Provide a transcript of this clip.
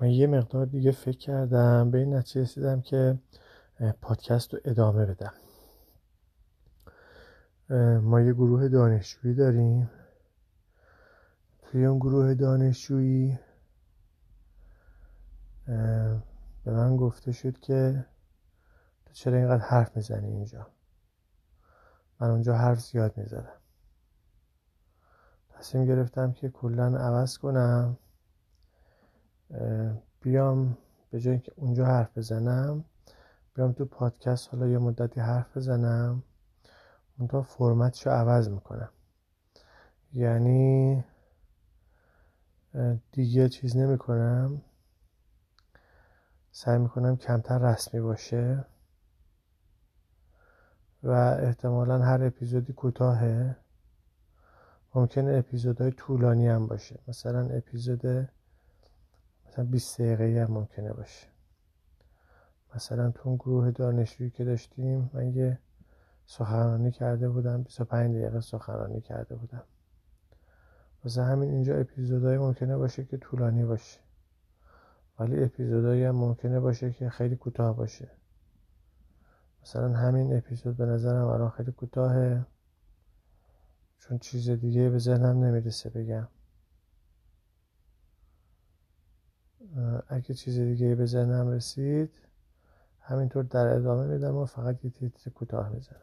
من یه مقدار دیگه فکر کردم به این نتیجه رسیدم که پادکست رو ادامه بدم. ما یه گروه دانشجویی داریم. توی اون گروه دانشجویی به من گفته شد که تو چرا اینقدر حرف می‌زنی اینجا؟ من اونجا حرف زیاد می‌زدم تصمیم گرفتم که کلا عوض کنم. بیام به جای که اونجا حرف بزنم بیام تو پادکست حالا یه مدتی حرف بزنم. اونجا فرمتشو عوض می‌کنم. یعنی دیگه چیز نمی‌کنم. سعی می‌کنم کمتر رسمی باشه. و احتمالا هر اپیزودی کوتاهه. ممکنه اپیزودهای طولانی هم باشه. مثلا اپیزود مثلا 20 دقیقه هم ممکنه باشه. مثلا تو اون گروه دانشجویی که داشتیم من یه سخنرانی کرده بودم 25 دقیقه سخنرانی کرده بودم. واسه همین اینجا اپیزودهای ممکنه باشه که طولانی باشه. ولی اپیزودهایی هم ممکنه باشه که خیلی کوتاه باشه. مثلا همین اپیزود به نظرم الان خیلی کوتاهه. چون چیز دیگه به ذهنم نمی‌رسه بگم. اگه چیز دیگه به ذهنم رسید همینطور در ادامه میدم و فقط یه تیتر کوتاه می‌زنم.